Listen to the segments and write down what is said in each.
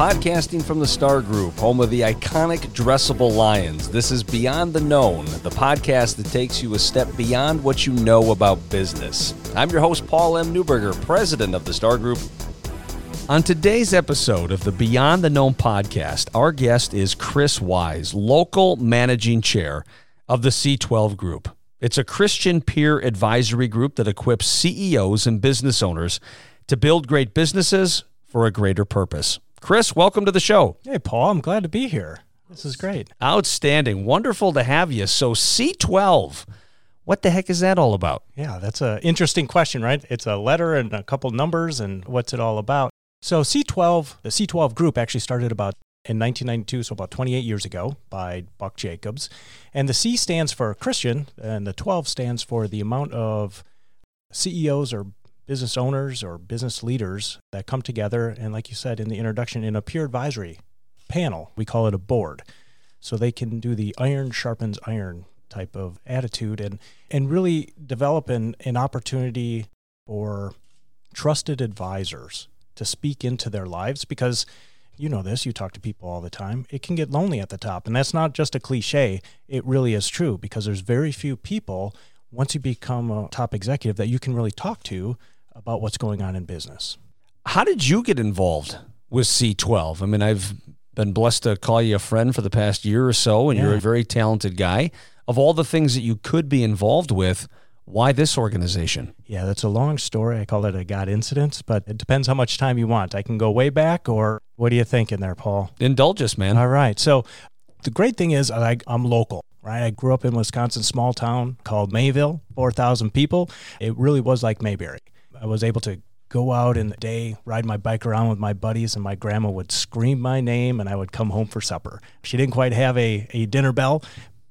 podcasting from the Star Group, home of the iconic dressable lions. This is Beyond the Known, the podcast that takes you a step beyond what you know about business. I'm your host, Paul M. Neuberger, president of the Star Group. On today's episode of the Beyond the Known podcast, our guest is Chris Wise, local managing chair of the C12 Group. It's a Christian peer advisory group that equips CEOs and business owners to build great businesses for a greater purpose. Chris, welcome to the show. Hey, Paul, I'm glad to be here. This is great. Outstanding. Wonderful to have you. So, C12, what the heck is that all about? Yeah, that's an interesting question, right? It's a letter and a couple numbers, and what's it all about? So, C12, the C12 group actually started about in 1992, so about 28 years ago, by Buck Jacobs. And the C stands for Christian, and the 12 stands for the amount of CEOs or business owners or business leaders that come together and like you said in the introduction in a peer advisory panel we call it a board. So they can do the iron sharpens iron type of attitude and and really develop an, an opportunity for trusted advisors to speak into their lives because you know this you talk to people all the time it can get lonely at the top. And that's not just a cliche it really is true because there's very few people once you become a top executive that you can really talk to about what's going on in business. How did you get involved with C12? I mean, I've been blessed to call you a friend for the past year or so, and yeah. you're a very talented guy. Of all the things that you could be involved with, why this organization? Yeah, that's a long story. I call it a God incident, but it depends how much time you want. I can go way back, or what are you thinking there, Paul? Indulge us, man. All right. So the great thing is I, am local, right? I grew up in Wisconsin, small town called Mayville, 4,000 people. It really was like Mayberry. I was able to go out in the day, ride my bike around with my buddies, and my grandma would scream my name, and I would come home for supper. She didn't quite have a, a dinner bell,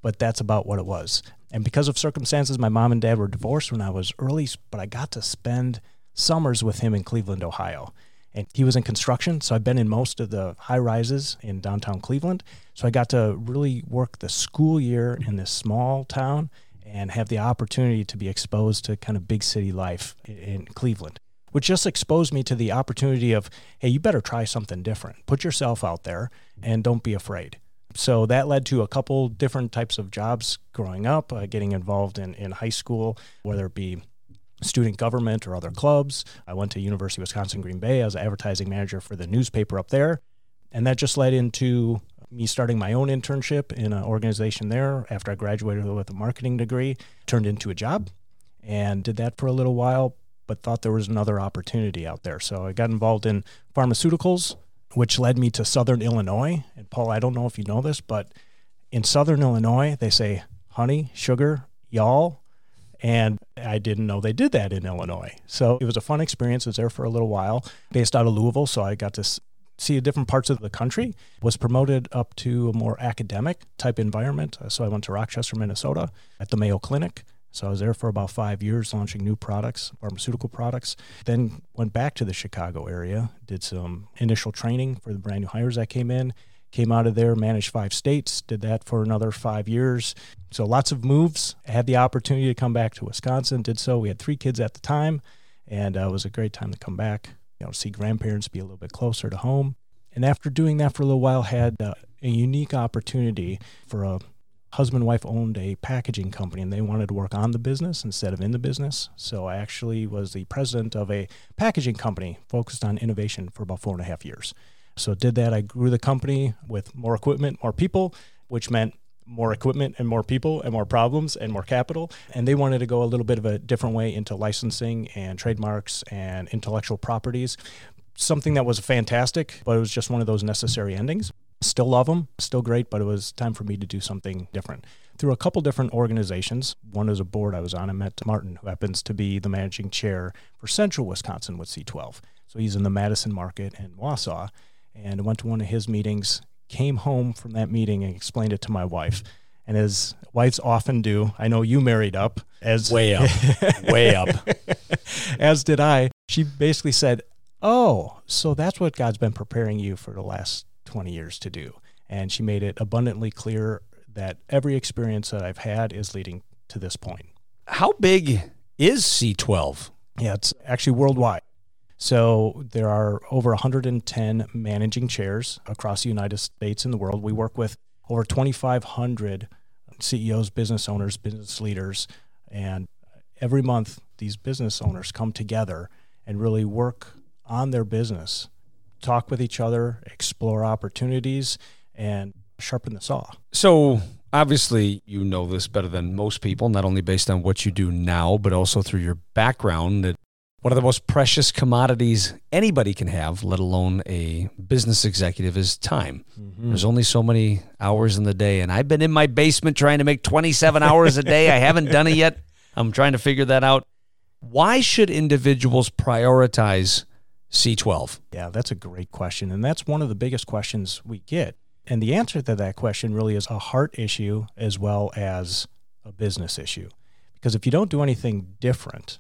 but that's about what it was. And because of circumstances, my mom and dad were divorced when I was early, but I got to spend summers with him in Cleveland, Ohio. And he was in construction, so I've been in most of the high rises in downtown Cleveland. So I got to really work the school year in this small town and have the opportunity to be exposed to kind of big city life in Cleveland, which just exposed me to the opportunity of, hey, you better try something different. Put yourself out there and don't be afraid. So that led to a couple different types of jobs growing up, uh, getting involved in, in high school, whether it be student government or other clubs. I went to University of Wisconsin Green Bay as an advertising manager for the newspaper up there. And that just led into me starting my own internship in an organization there after I graduated with a marketing degree, turned into a job and did that for a little while, but thought there was another opportunity out there. So I got involved in pharmaceuticals, which led me to Southern Illinois. And Paul, I don't know if you know this, but in Southern Illinois, they say honey, sugar, y'all. And I didn't know they did that in Illinois. So it was a fun experience. I was there for a little while, based out of Louisville. So I got to see different parts of the country. Was promoted up to a more academic type environment. Uh, so I went to Rochester, Minnesota at the Mayo Clinic. So I was there for about five years launching new products, pharmaceutical products. Then went back to the Chicago area, did some initial training for the brand new hires that came in. Came out of there, managed five states, did that for another five years. So lots of moves. I had the opportunity to come back to Wisconsin, did so. We had three kids at the time, and uh, it was a great time to come back you know, see grandparents be a little bit closer to home. And after doing that for a little while, had uh, a unique opportunity for a husband wife owned a packaging company and they wanted to work on the business instead of in the business. So I actually was the president of a packaging company focused on innovation for about four and a half years. So did that. I grew the company with more equipment, more people, which meant more equipment and more people and more problems and more capital. And they wanted to go a little bit of a different way into licensing and trademarks and intellectual properties. Something that was fantastic, but it was just one of those necessary endings. Still love them, still great, but it was time for me to do something different. Through a couple different organizations, one is a board I was on, I met Martin, who happens to be the managing chair for Central Wisconsin with C12. So he's in the Madison market and Wausau. And went to one of his meetings came home from that meeting and explained it to my wife. And as wives often do, I know you married up as way up, way up, as did I. She basically said, Oh, so that's what God's been preparing you for the last 20 years to do. And she made it abundantly clear that every experience that I've had is leading to this point. How big is C12? Yeah, it's actually worldwide. So there are over 110 managing chairs across the United States and the world. We work with over 2,500 CEOs, business owners, business leaders, and every month these business owners come together and really work on their business, talk with each other, explore opportunities, and sharpen the saw. So, obviously, you know this better than most people, not only based on what you do now, but also through your background. That one of the most precious commodities anybody can have, let alone a business executive, is time. Mm-hmm. There's only so many hours in the day. And I've been in my basement trying to make 27 hours a day. I haven't done it yet. I'm trying to figure that out. Why should individuals prioritize C12? Yeah, that's a great question. And that's one of the biggest questions we get. And the answer to that question really is a heart issue as well as a business issue. Because if you don't do anything different,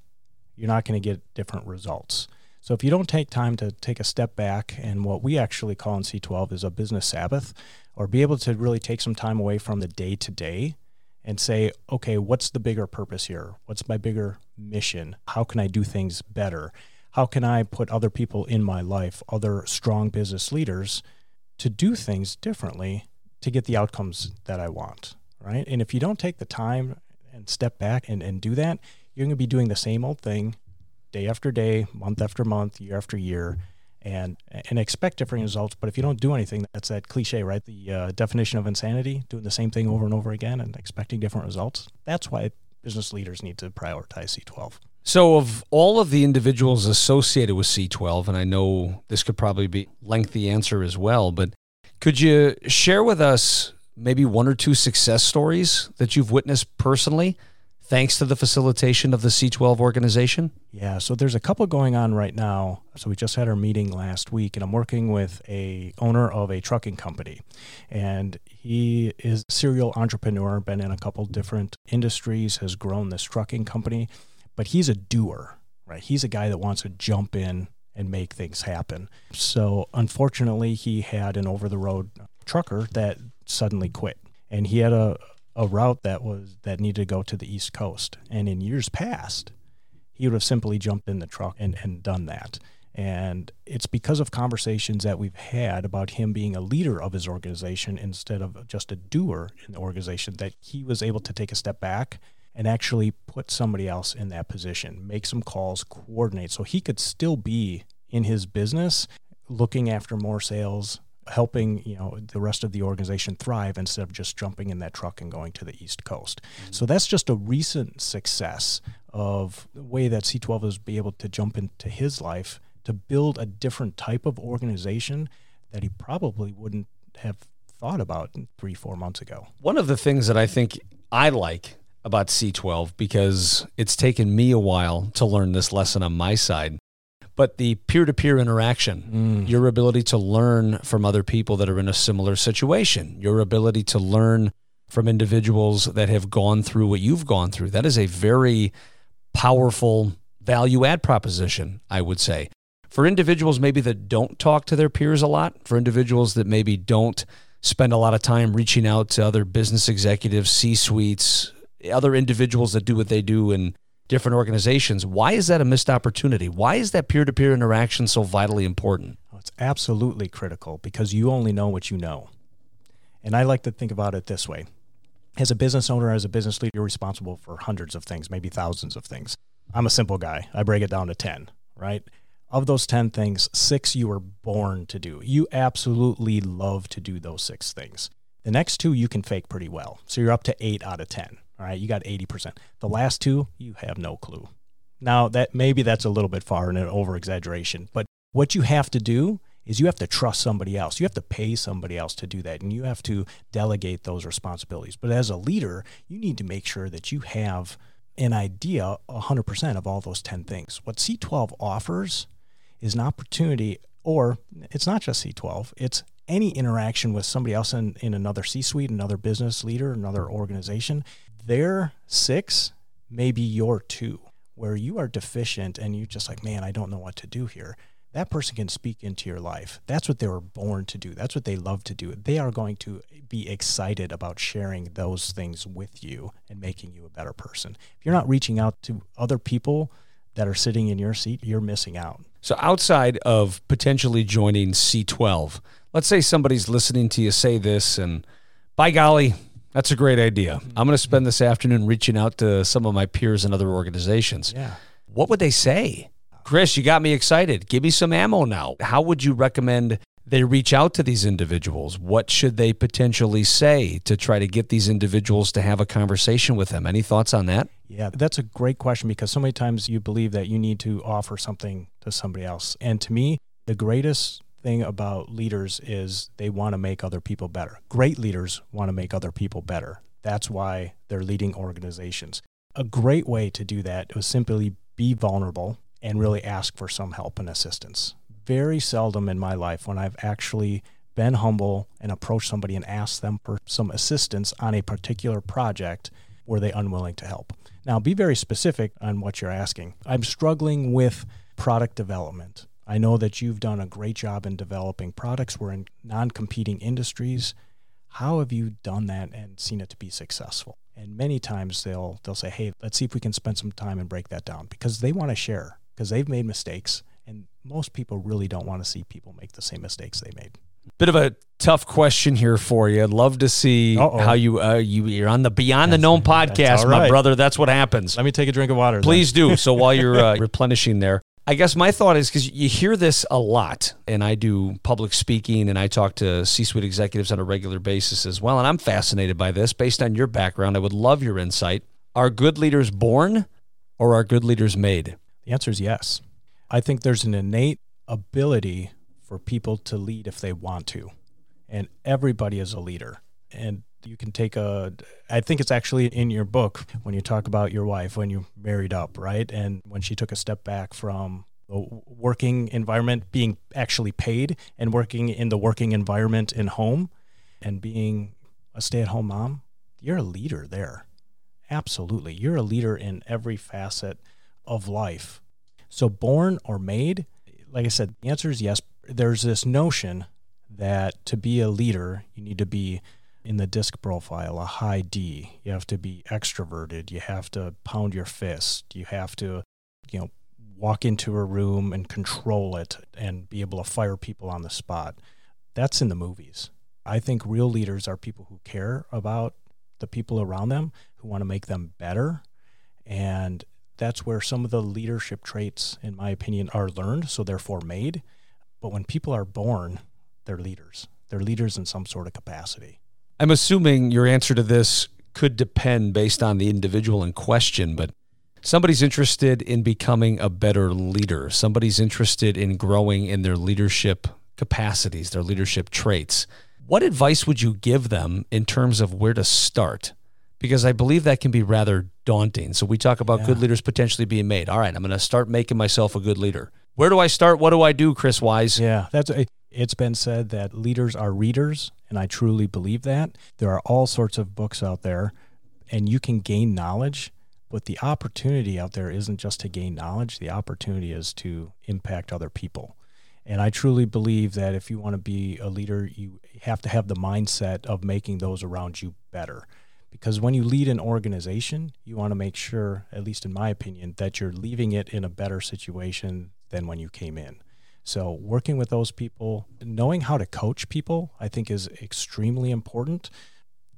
you're not going to get different results. So if you don't take time to take a step back and what we actually call in C12 is a business Sabbath, or be able to really take some time away from the day to day and say, okay, what's the bigger purpose here? What's my bigger mission? How can I do things better? How can I put other people in my life, other strong business leaders, to do things differently to get the outcomes that I want? Right. And if you don't take the time and step back and, and do that, you're going to be doing the same old thing day after day, month after month, year after year and and expect different results. But if you don't do anything, that's that cliche, right? The uh, definition of insanity: doing the same thing over and over again and expecting different results. That's why business leaders need to prioritize C12. So, of all of the individuals associated with C12, and I know this could probably be lengthy answer as well, but could you share with us maybe one or two success stories that you've witnessed personally thanks to the facilitation of the C12 organization? Yeah, so there's a couple going on right now. So we just had our meeting last week and I'm working with a owner of a trucking company. And he is a serial entrepreneur, been in a couple different industries, has grown this trucking company, but he's a doer, right? He's a guy that wants to jump in and make things happen. So unfortunately, he had an over the road trucker that suddenly quit. And he had a, a route that was that needed to go to the East Coast. And in years past, he would have simply jumped in the truck and, and done that. And it's because of conversations that we've had about him being a leader of his organization instead of just a doer in the organization that he was able to take a step back and actually put somebody else in that position, make some calls, coordinate so he could still be in his business looking after more sales, helping you know the rest of the organization thrive instead of just jumping in that truck and going to the east coast mm-hmm. so that's just a recent success of the way that c12 is be able to jump into his life to build a different type of organization that he probably wouldn't have thought about three four months ago one of the things that i think i like about c12 because it's taken me a while to learn this lesson on my side but the peer-to-peer interaction, mm. your ability to learn from other people that are in a similar situation, your ability to learn from individuals that have gone through what you've gone through, that is a very powerful value add proposition, I would say. For individuals maybe that don't talk to their peers a lot, for individuals that maybe don't spend a lot of time reaching out to other business executives, C suites, other individuals that do what they do and different organizations. Why is that a missed opportunity? Why is that peer to peer interaction so vitally important? Well, it's absolutely critical because you only know what you know. And I like to think about it this way as a business owner, as a business leader, you're responsible for hundreds of things, maybe thousands of things. I'm a simple guy. I break it down to 10, right? Of those 10 things, six you were born to do. You absolutely love to do those six things. The next two you can fake pretty well. So you're up to eight out of 10. All right, you got 80%. The last two, you have no clue. Now, that maybe that's a little bit far and an over exaggeration, but what you have to do is you have to trust somebody else. You have to pay somebody else to do that and you have to delegate those responsibilities. But as a leader, you need to make sure that you have an idea 100% of all those 10 things. What C12 offers is an opportunity or it's not just C12, it's any interaction with somebody else in, in another C suite, another business leader, another organization their six may be your two, where you are deficient and you're just like, man, I don't know what to do here. That person can speak into your life. That's what they were born to do. That's what they love to do. They are going to be excited about sharing those things with you and making you a better person. If you're not reaching out to other people that are sitting in your seat, you're missing out. So, outside of potentially joining C12, let's say somebody's listening to you say this, and by golly, that's a great idea. Mm-hmm. I'm going to spend this afternoon reaching out to some of my peers in other organizations. Yeah. What would they say? Chris, you got me excited. Give me some ammo now. How would you recommend they reach out to these individuals? What should they potentially say to try to get these individuals to have a conversation with them? Any thoughts on that? Yeah, that's a great question because so many times you believe that you need to offer something to somebody else. And to me, the greatest thing about leaders is they want to make other people better. Great leaders want to make other people better. That's why they're leading organizations. A great way to do that is simply be vulnerable and really ask for some help and assistance. Very seldom in my life when I've actually been humble and approached somebody and asked them for some assistance on a particular project were they unwilling to help. Now, be very specific on what you're asking. I'm struggling with product development. I know that you've done a great job in developing products. We're in non competing industries. How have you done that and seen it to be successful? And many times they'll they'll say, "Hey, let's see if we can spend some time and break that down," because they want to share because they've made mistakes, and most people really don't want to see people make the same mistakes they made. Bit of a tough question here for you. I'd love to see Uh-oh. how you uh, you you're on the Beyond that's, the Known podcast, right. my brother. That's what happens. Let me take a drink of water. Please do. So while you're uh, replenishing there, I guess my thought is because you hear this a lot, and I do public speaking and I talk to C suite executives on a regular basis as well. And I'm fascinated by this based on your background. I would love your insight. Are good leaders born or are good leaders made? The answer is yes. I think there's an innate ability for people to lead if they want to, and everybody is a leader. And you can take a i think it's actually in your book when you talk about your wife when you married up right? And when she took a step back from the working environment being actually paid and working in the working environment in home and being a stay-at-home mom you're a leader there. Absolutely. You're a leader in every facet of life. So born or made like i said the answer is yes. There's this notion that to be a leader you need to be in the disc profile a high D. You have to be extroverted. You have to pound your fist. You have to, you know, walk into a room and control it and be able to fire people on the spot. That's in the movies. I think real leaders are people who care about the people around them, who want to make them better. And that's where some of the leadership traits, in my opinion, are learned, so therefore made. But when people are born, they're leaders. They're leaders in some sort of capacity. I'm assuming your answer to this could depend based on the individual in question, but somebody's interested in becoming a better leader. Somebody's interested in growing in their leadership capacities, their leadership traits. What advice would you give them in terms of where to start? Because I believe that can be rather daunting. So we talk about yeah. good leaders potentially being made. All right, I'm going to start making myself a good leader. Where do I start? What do I do, Chris Wise? Yeah, that's a, it's been said that leaders are readers, and I truly believe that. There are all sorts of books out there, and you can gain knowledge, but the opportunity out there isn't just to gain knowledge, the opportunity is to impact other people. And I truly believe that if you want to be a leader, you have to have the mindset of making those around you better. Because when you lead an organization, you want to make sure, at least in my opinion, that you're leaving it in a better situation than when you came in. So, working with those people, knowing how to coach people, I think is extremely important.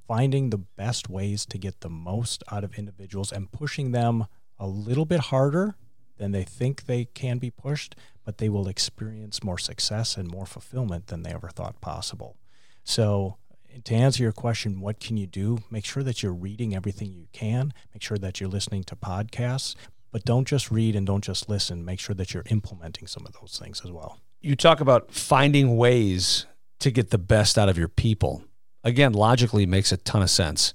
Finding the best ways to get the most out of individuals and pushing them a little bit harder than they think they can be pushed, but they will experience more success and more fulfillment than they ever thought possible. So, to answer your question, what can you do? Make sure that you're reading everything you can. Make sure that you're listening to podcasts. But don't just read and don't just listen. Make sure that you're implementing some of those things as well. You talk about finding ways to get the best out of your people. Again, logically makes a ton of sense.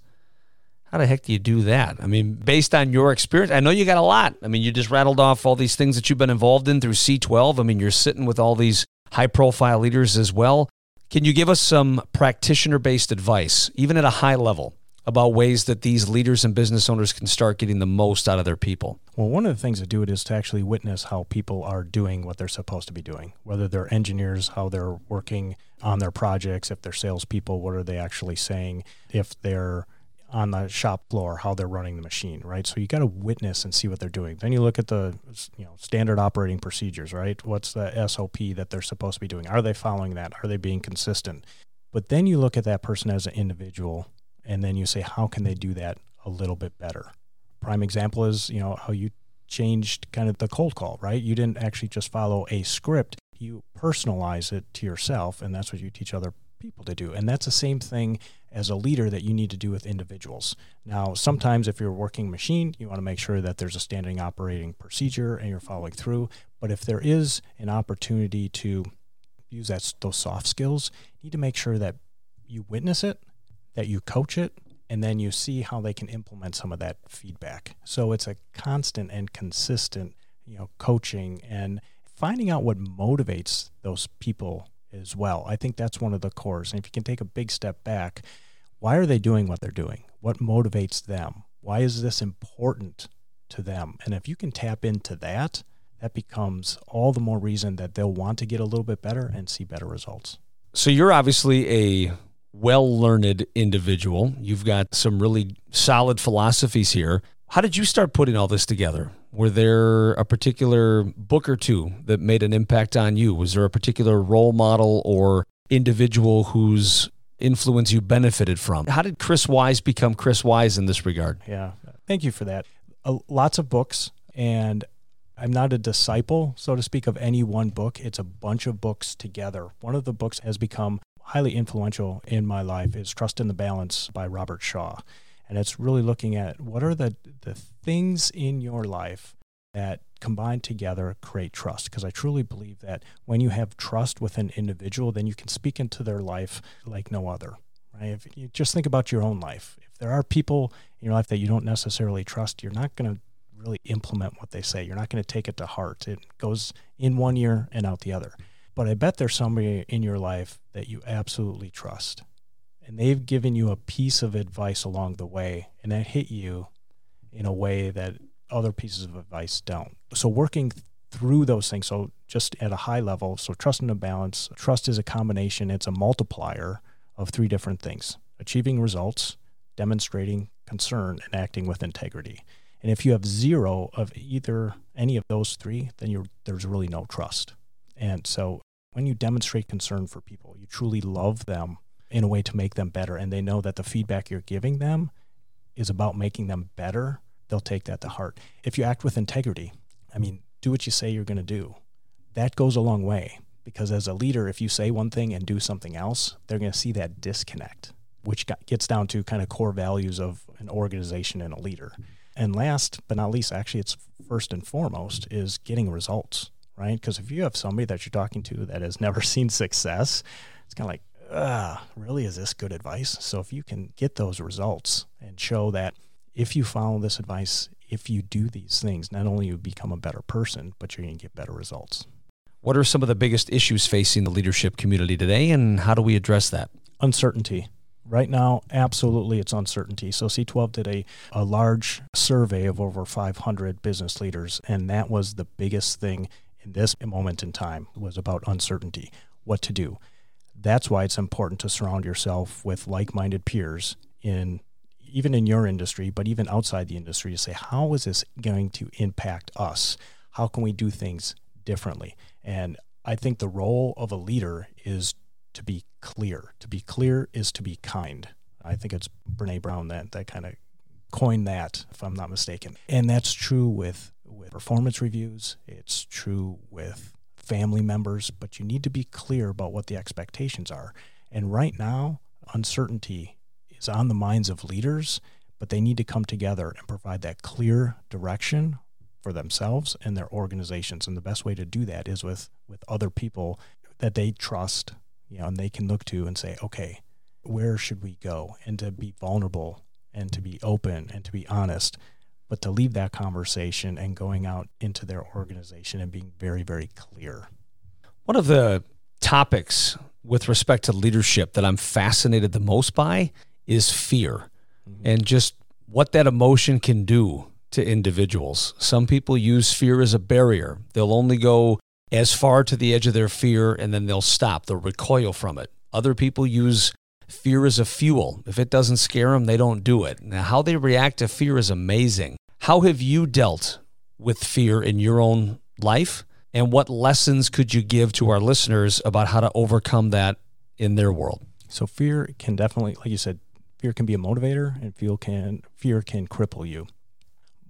How the heck do you do that? I mean, based on your experience, I know you got a lot. I mean, you just rattled off all these things that you've been involved in through C12. I mean, you're sitting with all these high profile leaders as well. Can you give us some practitioner based advice, even at a high level, about ways that these leaders and business owners can start getting the most out of their people? Well, one of the things to do it is to actually witness how people are doing what they're supposed to be doing, whether they're engineers, how they're working on their projects, if they're salespeople, what are they actually saying, if they're on the shop floor how they're running the machine, right? So you got to witness and see what they're doing. Then you look at the you know standard operating procedures, right? What's the SOP that they're supposed to be doing? Are they following that? Are they being consistent? But then you look at that person as an individual and then you say how can they do that a little bit better? Prime example is, you know, how you changed kind of the cold call, right? You didn't actually just follow a script. You personalize it to yourself and that's what you teach other people to do. And that's the same thing as a leader that you need to do with individuals. Now, sometimes if you're a working machine, you want to make sure that there's a standing operating procedure and you're following through. But if there is an opportunity to use that those soft skills, you need to make sure that you witness it, that you coach it, and then you see how they can implement some of that feedback. So it's a constant and consistent, you know, coaching and finding out what motivates those people as well. I think that's one of the cores. And if you can take a big step back, why are they doing what they're doing? What motivates them? Why is this important to them? And if you can tap into that, that becomes all the more reason that they'll want to get a little bit better and see better results. So you're obviously a well learned individual. You've got some really solid philosophies here. How did you start putting all this together? Were there a particular book or two that made an impact on you? Was there a particular role model or individual whose influence you benefited from? How did Chris Wise become Chris Wise in this regard? Yeah, thank you for that. Uh, lots of books, and I'm not a disciple, so to speak, of any one book. It's a bunch of books together. One of the books has become highly influential in my life is Trust in the Balance by Robert Shaw. And it's really looking at what are the the things in your life that combined together create trust. Because i truly believe that when you have trust with an individual then you can speak into their life like no other right? If you just think about your own life if there are people in your life that you don't necessarily trust you're not going to really implement what they say. You're not going to take it to heart. It goes in one ear and out the other but i bet there's somebody in your life that you absolutely trust and they've given you a piece of advice along the way and that hit you in a way that other pieces of advice don't. So working through those things, so just at a high level, so trust and a balance, trust is a combination, it's a multiplier of three different things. Achieving results, demonstrating concern and acting with integrity. And if you have zero of either any of those three, then there's really no trust. And so when you demonstrate concern for people, you truly love them in a way to make them better and they know that the feedback you're giving them is about making them better, they'll take that to heart. If you act with integrity, I mean, do what you say you're going to do. That goes a long way because as a leader, if you say one thing and do something else, they're going to see that disconnect, which gets down to kind of core values of an organization and a leader. And last but not least, actually, it's first and foremost is getting results, right? Because if you have somebody that you're talking to that has never seen success, it's kind of like, uh, really, is this good advice? So if you can get those results and show that if you follow this advice, if you do these things, not only you become a better person, but you're going to get better results. What are some of the biggest issues facing the leadership community today, and how do we address that? Uncertainty. Right now, absolutely, it's uncertainty. So, C12 did a, a large survey of over 500 business leaders, and that was the biggest thing in this moment in time was about uncertainty, what to do that's why it's important to surround yourself with like-minded peers in even in your industry, but even outside the industry to say, how is this going to impact us? How can we do things differently? And I think the role of a leader is to be clear. To be clear is to be kind. I think it's Brene Brown that, that kind of coined that, if I'm not mistaken. And that's true with, with performance reviews. It's true with family members, but you need to be clear about what the expectations are. And right now, uncertainty is on the minds of leaders, but they need to come together and provide that clear direction for themselves and their organizations. And the best way to do that is with with other people that they trust, you know, and they can look to and say, okay, where should we go? And to be vulnerable and to be open and to be honest but to leave that conversation and going out into their organization and being very, very clear. One of the topics with respect to leadership that I'm fascinated the most by is fear mm-hmm. and just what that emotion can do to individuals. Some people use fear as a barrier, they'll only go as far to the edge of their fear and then they'll stop, they'll recoil from it. Other people use fear is a fuel. If it doesn't scare them, they don't do it. Now, how they react to fear is amazing. How have you dealt with fear in your own life? And what lessons could you give to our listeners about how to overcome that in their world? So fear can definitely, like you said, fear can be a motivator and fear can fear can cripple you.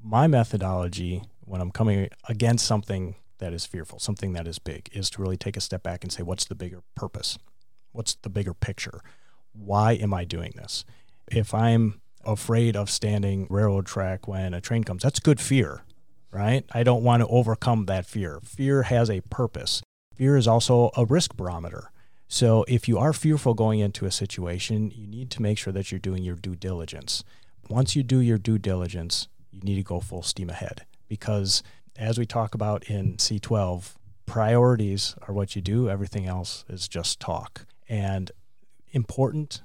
My methodology when I'm coming against something that is fearful, something that is big, is to really take a step back and say, what's the bigger purpose? What's the bigger picture? Why am I doing this? If I'm afraid of standing railroad track when a train comes, that's good fear right? I don't want to overcome that fear. Fear has a purpose. Fear is also a risk barometer. So if you are fearful going into a situation, you need to make sure that you're doing your due diligence. Once you do your due diligence, you need to go full steam ahead because as we talk about in C12, priorities are what you do, everything else is just talk. And important,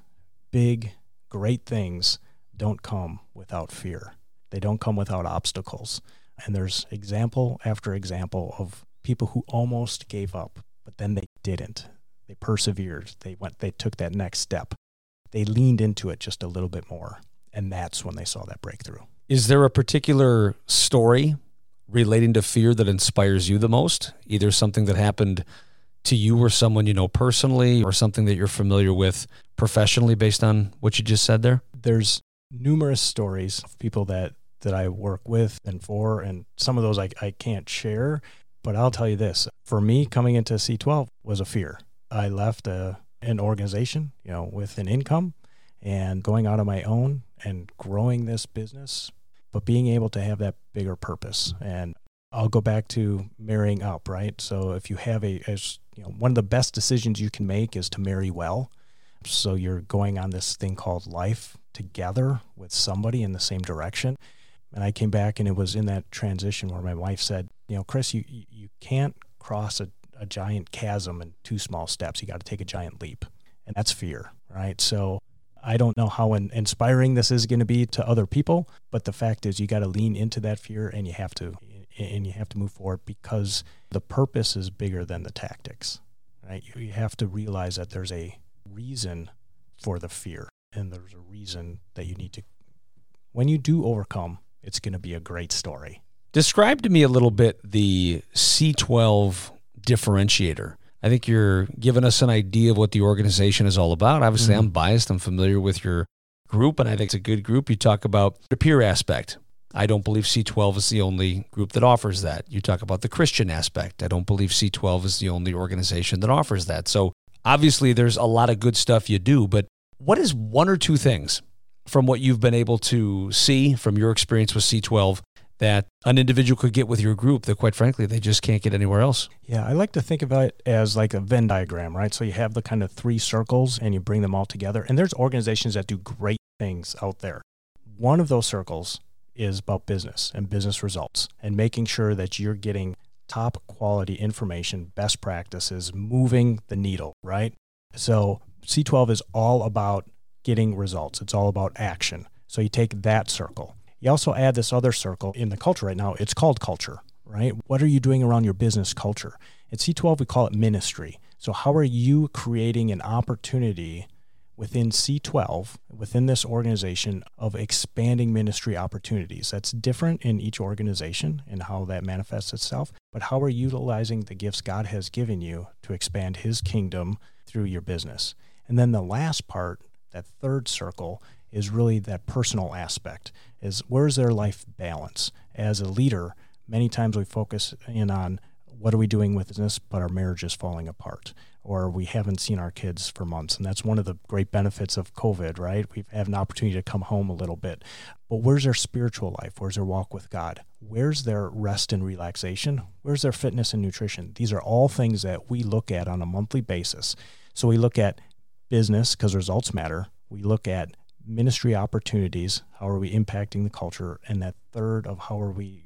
big, great things don't come without fear. They don't come without obstacles. And there's example after example of people who almost gave up, but then they didn't. They persevered. They went they took that next step. They leaned into it just a little bit more. And that's when they saw that breakthrough. Is there a particular story relating to fear that inspires you the most? Either something that happened to you or someone you know personally or something that you're familiar with professionally based on what you just said there? There's numerous stories of people that that I work with and for, and some of those I, I can't share. But I'll tell you this for me, coming into C12 was a fear. I left a, an organization, you know, with an income and going out on my own and growing this business, but being able to have that bigger purpose. And I'll go back to marrying up, right? So if you have a, as you know, one of the best decisions you can make is to marry well. So you're going on this thing called life together with somebody in the same direction. And I came back and it was in that transition where my wife said, you know, Chris, you, you can't cross a, a giant chasm in two small steps. You got to take a giant leap. And that's fear, right? So I don't know how in, inspiring this is going to be to other people, but the fact is you got to lean into that fear and you have to and you have to move forward because the purpose is bigger than the tactics. Right? You, you have to realize that there's a reason for the fear and there's a reason that you need to when you do overcome it's going to be a great story. Describe to me a little bit the C12 differentiator. I think you're giving us an idea of what the organization is all about. Obviously, mm-hmm. I'm biased. I'm familiar with your group, and I think it's a good group. You talk about the peer aspect. I don't believe C12 is the only group that offers that. You talk about the Christian aspect. I don't believe C12 is the only organization that offers that. So obviously, there's a lot of good stuff you do, but what is one or two things from what you've been able to see from your experience with C12 that an individual could get with your group that quite frankly they just can't get anywhere else? Yeah, I like to think about it as like a Venn diagram, right? So you have the kind of three circles and you bring them all together. And there's organizations that do great things out there. One of those circles is about business and business results and making sure that you're getting top quality information, best practices, moving the needle, right? So C12 is all about getting results. It's all about action. So you take that circle. You also add this other circle in the culture right now. It's called culture, right? What are you doing around your business culture? At C12, we call it ministry. So, how are you creating an opportunity within C12, within this organization, of expanding ministry opportunities? That's different in each organization and how that manifests itself. But how are you utilizing the gifts God has given you to expand His kingdom through your business? And then the last part that third circle is really that personal aspect is where's their life balance as a leader many times we focus in on what are we doing with business but our marriage is falling apart or we haven't seen our kids for months. And that's one of the great benefits of covid right? We have an opportunity to come home a little bit. But where's their spiritual life? Where's their walk with god? Where's their rest and relaxation? Where's their fitness and nutrition? These are all things that we look at on a monthly basis. So we look at business because results matter. We look at ministry opportunities. How are we impacting the culture? And that third of how are we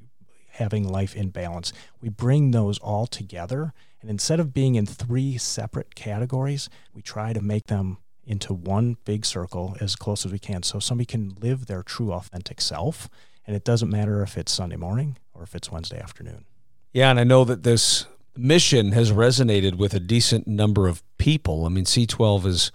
having life in balance? We bring those all together. And instead of being in three separate categories, we try to make them into one big circle as close as we can so somebody can live their true authentic self. And it doesn't matter if it's Sunday morning or if it's Wednesday afternoon. Yeah, and I know that this mission has resonated with a decent number of people. I mean, C12 is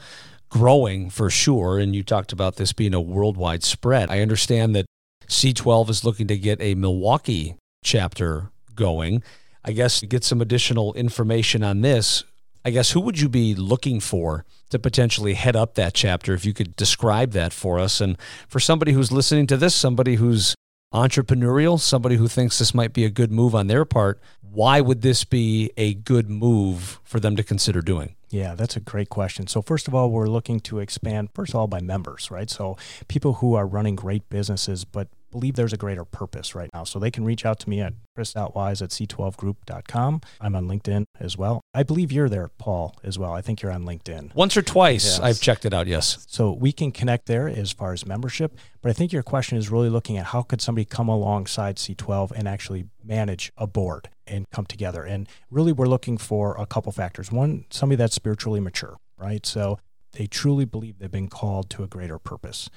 growing for sure. And you talked about this being a worldwide spread. I understand that C12 is looking to get a Milwaukee chapter going. I guess to get some additional information on this, I guess who would you be looking for to potentially head up that chapter if you could describe that for us? And for somebody who's listening to this, somebody who's entrepreneurial, somebody who thinks this might be a good move on their part, why would this be a good move for them to consider doing? Yeah, that's a great question. So, first of all, we're looking to expand, first of all, by members, right? So, people who are running great businesses, but believe there's a greater purpose right now. So they can reach out to me at chris.wise at c12group.com. I'm on LinkedIn as well. I believe you're there, Paul, as well. I think you're on LinkedIn. Once or twice, yes. I've checked it out, yes. So we can connect there as far as membership. But I think your question is really looking at how could somebody come alongside C12 and actually manage a board and come together. And really, we're looking for a couple factors. One, somebody that's spiritually mature, right? So they truly believe they've been called to a greater purpose.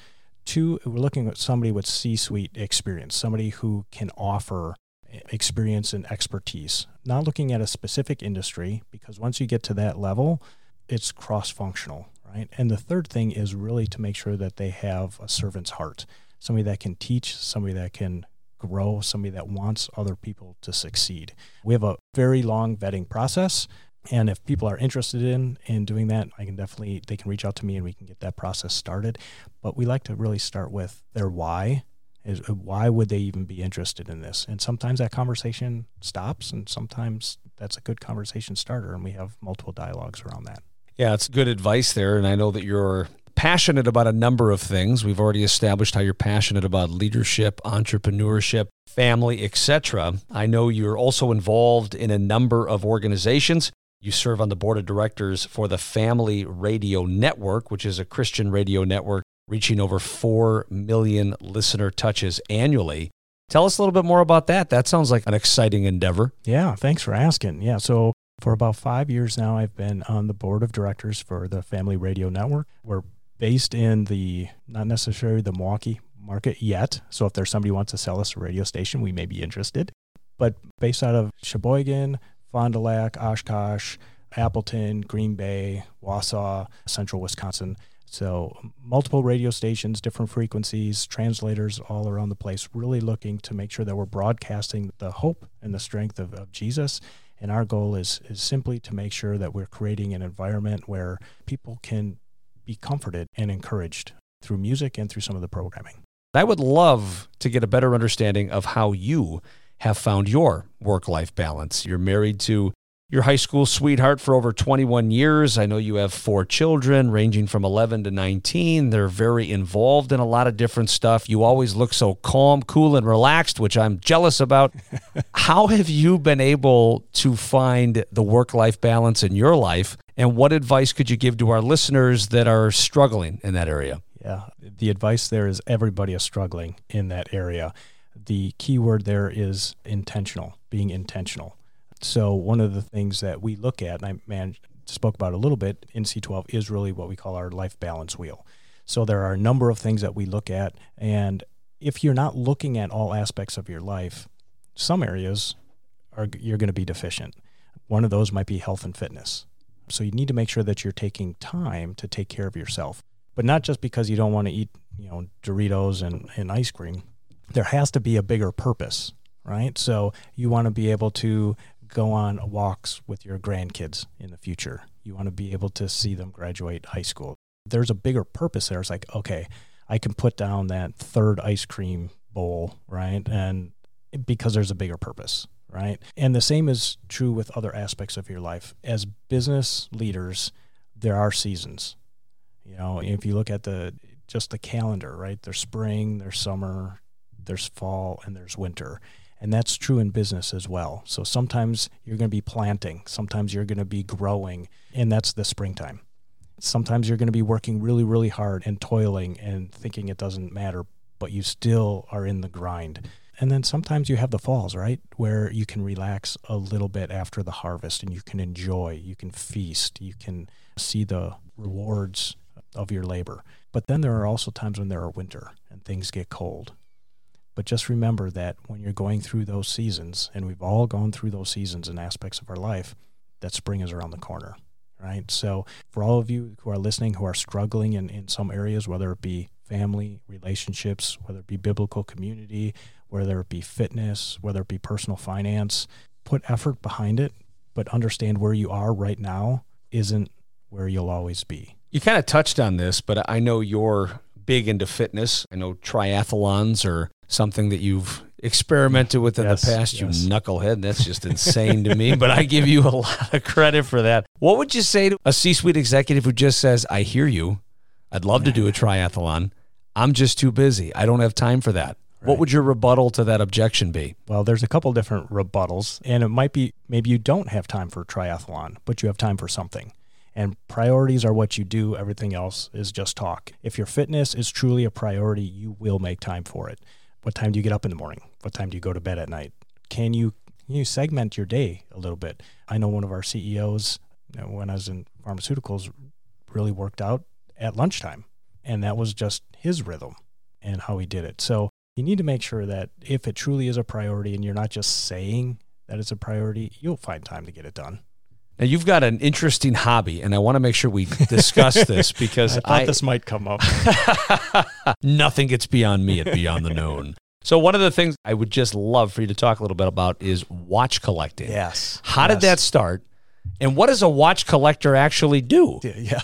Two, we're looking at somebody with C suite experience, somebody who can offer eh, experience and expertise, not looking at a specific industry, because once you get to that level, it's cross functional, right? And the third thing is really to make sure that they have a servant's heart, somebody that can teach, somebody that can grow, somebody that wants other people to succeed. We have a very long vetting process. And if people are interested in in doing that, I can definitely they can reach out to me and we can get that process started. But we like to really start with their why. Is uh, why would they even be interested in this? And sometimes that conversation stops, and sometimes that's a good conversation starter, and we have multiple dialogues around that. Yeah, it's good advice there, and I know that you're passionate about a number of things. We've already established how you're passionate about leadership, entrepreneurship, family, etc. I know you're also involved in a number of organizations. You serve on the board of directors for the Family Radio Network, which is a Christian radio network reaching over 4 million listener touches annually. Tell us a little bit more about that. That sounds like an exciting endeavor. Yeah, thanks for asking. Yeah, so for about five years now, I've been on the board of directors for the Family Radio Network. We're based in the, not necessarily the Milwaukee market yet. So if there's somebody wants to sell us a radio station, we may be interested. But based out of Sheboygan, Fond du Lac, Oshkosh, Appleton, Green Bay, Wausau, central Wisconsin. So, multiple radio stations, different frequencies, translators all around the place, really looking to make sure that we're broadcasting the hope and the strength of, of Jesus. And our goal is, is simply to make sure that we're creating an environment where people can be comforted and encouraged through music and through some of the programming. I would love to get a better understanding of how you have found your work life balance. You're married to your high school sweetheart for over 21 years. I know you have four children ranging from 11 to 19. They're very involved in a lot of different stuff. You always look so calm, cool, and relaxed, which I'm jealous about. How have you been able to find the work life balance in your life? And what advice could you give to our listeners that are struggling in that area? Yeah, the advice there is everybody is struggling in that area the key word there is intentional, being intentional. So one of the things that we look at, and I spoke about a little bit in C12, is really what we call our life balance wheel. So there are a number of things that we look at, and if you're not looking at all aspects of your life, some areas are you're going to be deficient. One of those might be health and fitness. So you need to make sure that you're taking time to take care of yourself, but not just because you don't want to eat, you know, Doritos and, and ice cream, there has to be a bigger purpose, right? So you want to be able to go on walks with your grandkids in the future. You want to be able to see them graduate high school. There's a bigger purpose there. It's like, okay, I can put down that third ice cream bowl, right? And because there's a bigger purpose, right? And the same is true with other aspects of your life. As business leaders, there are seasons. You know, if you look at the just the calendar, right? There's spring, there's summer, there's fall, and there's winter. And that's true in business as well. So sometimes you're going to be planting, sometimes you're going to be growing, and that's the springtime. Sometimes you're going to be working really, really hard and toiling and thinking it doesn't matter, but you still are in the grind. And then sometimes you have the falls, right? Where you can relax a little bit after the harvest and you can enjoy, you can feast, you can see the rewards of your labor. But then there are also times when there are winter and things get cold but just remember that when you're going through those seasons, and we've all gone through those seasons and aspects of our life, that spring is around the corner, right? So, for all of you who are listening who are struggling in, in some areas, whether it be family, relationships, whether it be biblical community, whether it be fitness, whether it be personal finance, put effort behind it, but understand where you are right now isn't where you'll always be. You kind of touched on this, but I know you're big into fitness. I know triathlons are something that you've experimented with in Yes, the past, yes. you knucklehead. That's just insane to me, but I give you a lot of credit for that. What would you say to a C suite executive who just says, I hear you. I'd love to do a triathlon. I'm just too busy. I don't have time for that. What would your rebuttal to that objection be? Well, there's a couple different rebuttals, and it might be maybe you don't have time for triathlon, but you have time for something. And priorities are what you do, everything else is just talk. If your fitness is truly a priority, you will make time for it. What time do you get up in the morning? What time do you go to bed at night? Can you can you segment your day a little bit? I know one of our CEOs, you know, when I was in pharmaceuticals, really worked out at lunchtime, and that was just his rhythm and how he did it. So you need to make sure that if it truly is a priority and you're not just saying that it's a priority, you'll find time to get it done. Now, you've got an interesting hobby, and I want to make sure we discuss this because I thought this might come up. Nothing gets beyond me at Beyond the Known. So, one of the things I would just love for you to talk a little bit about is watch collecting. yes. How did that start? And what does a watch collector actually do? Yeah.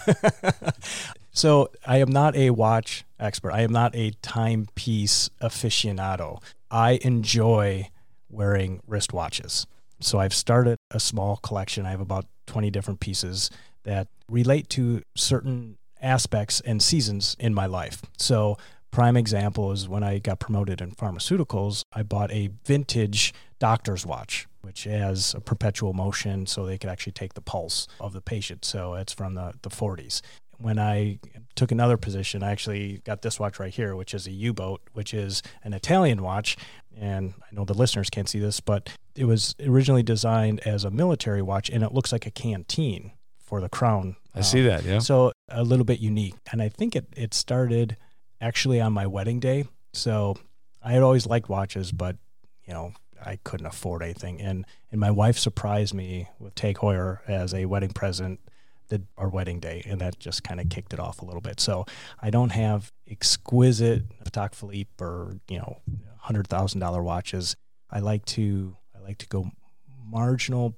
so I am not a watch expert. I am not a timepiece aficionado. I enjoy wearing wristwatches. So I've started a small collection. I have about 20 different pieces that relate to certain aspects and seasons in my life. So prime example is when I got promoted in pharmaceuticals, I bought a vintage doctor's watch which has a perpetual motion so they could actually take the pulse of the patient. So it's from the, the 40s. When I took another position, I actually got this watch right here, which is a U boat, which is an Italian watch. And I know the listeners can't see this, but it was originally designed as a military watch and it looks like a canteen for the crown. I see that, yeah. So a little bit unique. And I think it, it started actually on my wedding day. So I had always liked watches, but you know, I couldn't afford anything. And and my wife surprised me with Tag Heuer as a wedding present the our wedding day, and that just kind of kicked it off a little bit. So I don't have exquisite Patek Philippe or you know hundred thousand dollar watches. I like to I like to go marginal,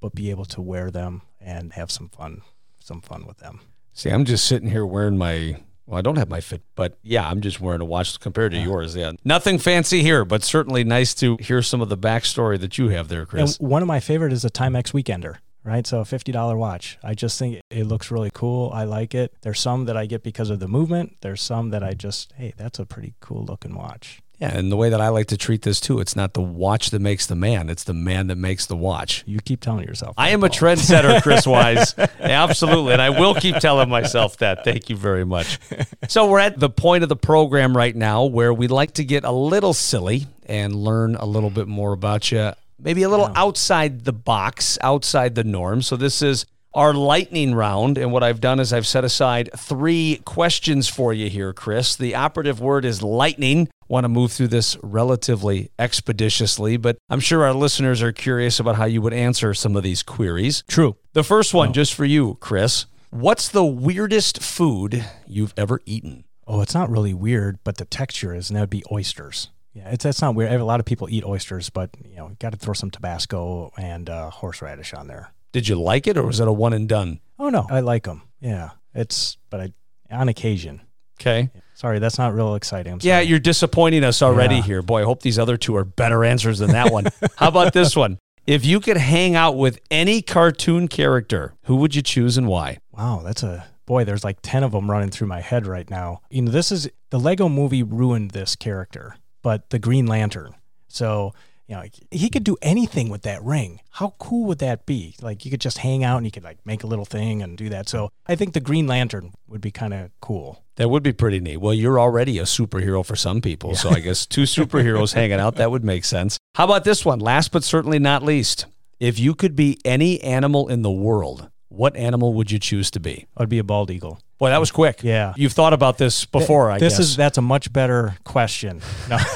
but be able to wear them and have some fun some fun with them. See, I'm just sitting here wearing my. Well, I don't have my fit, but yeah, I'm just wearing a watch compared to Yeah. yours. Yeah, nothing fancy here, but certainly nice to hear some of the backstory that you have there, Chris. And one of my favorite is a Timex Weekender, right? So a fifty dollar watch. I just think it looks really cool. I like it. There's some that I get because of the movement. There's some that I just, hey, that's a pretty cool looking watch. Yeah, and the way that I like to treat this too, it's not the watch that makes the man; it's the man that makes the watch. You keep telling yourself. I am a Paul. trendsetter, Chris Wise. Absolutely. And I will keep telling myself that. Thank you very much. So, we're at the point of the program right now where we like to get a little silly and learn a little bit more about you, maybe a little Yeah. outside the box, outside the norm. So, this is our lightning round. And what I've done is I've set aside three questions for you here, Chris. The operative word is lightning. Want to move through this relatively expeditiously, but I'm sure our listeners are curious about how you would answer some of these queries. True. The first one, just for you, Chris. What's the weirdest food you've ever eaten? Oh, it's not really weird, but the texture is, and that would be oysters. Yeah, it's that's not weird. A lot of people eat oysters, but you know, got to throw some Tabasco and uh, horseradish on there. Did you like it or was it a one and done? Oh no, I like them. Yeah, it's but I on occasion. Okay. Sorry, that's not real exciting. Yeah, you're disappointing us already Yeah. here. Boy, I hope these other two are better answers than that one. How about this one? If you could hang out with any cartoon character, who would you choose and why? Wow, that's a boy. There's like ten of them running through my head right now. You know, this is the Lego Movie ruined this character, but the Green Lantern. So you know, he could do anything with that ring. How cool would that be? Like you could just hang out and you could like make a little thing and do that. So I think the Green Lantern would be kind of cool. That would be pretty neat. Well, you're already a superhero for some people. So I guess two superheroes hanging out, that would make sense. How about this one? Last but certainly not least. If you could be any animal in the world, what animal would you choose to be? I'd be a bald eagle. Boy, that was quick. Yeah. You've thought about this before, I this guess. is that's a much better question. No.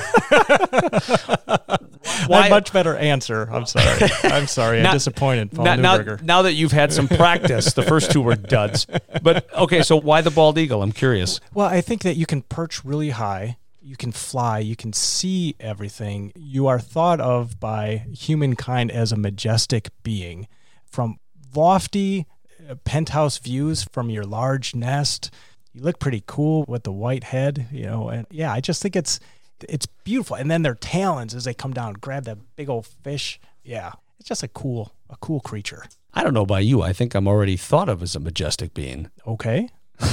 Why- a much better answer. I'm sorry. I'm sorry. I'm disappointed, Paul now, now, now that you've had some practice, the first two were duds. But okay, so why the bald eagle? I'm curious. Well, I think that you can perch really high. You can fly. You can see everything. You are thought of by humankind as a majestic being. From lofty uh, penthouse views from your large nest, you look pretty cool with the white head, you know. And yeah, I just think it's it's beautiful. And then their talons as they come down, grab that big old fish. Yeah, it's just a cool a cool creature. I don't know about you. I think I'm already thought of as a majestic being. Okay.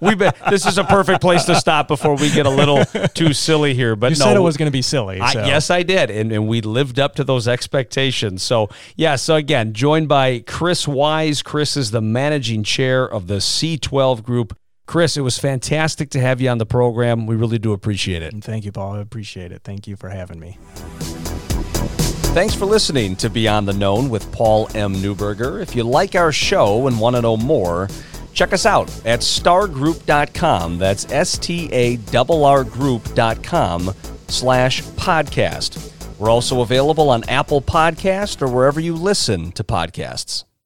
We been, this is a perfect place to stop before we get a little too silly here. But You no, said it was going to be silly. I, so. yes, I did, and, and we lived up to those expectations. So yeah, so again, joined by Chris Wise. Chris is the managing chair of the C12 Group. Chris, it was fantastic to have you on the program. We really do appreciate it. And thank you, Paul. I appreciate it. Thank you for having me. Thanks for listening to Beyond the Known with Paul M. Neuberger. If you like our show and want to know more, check us out at starrgroup.com. That's S T A R R group.com slash podcast. We're also available on Apple Podcast or wherever you listen to podcasts.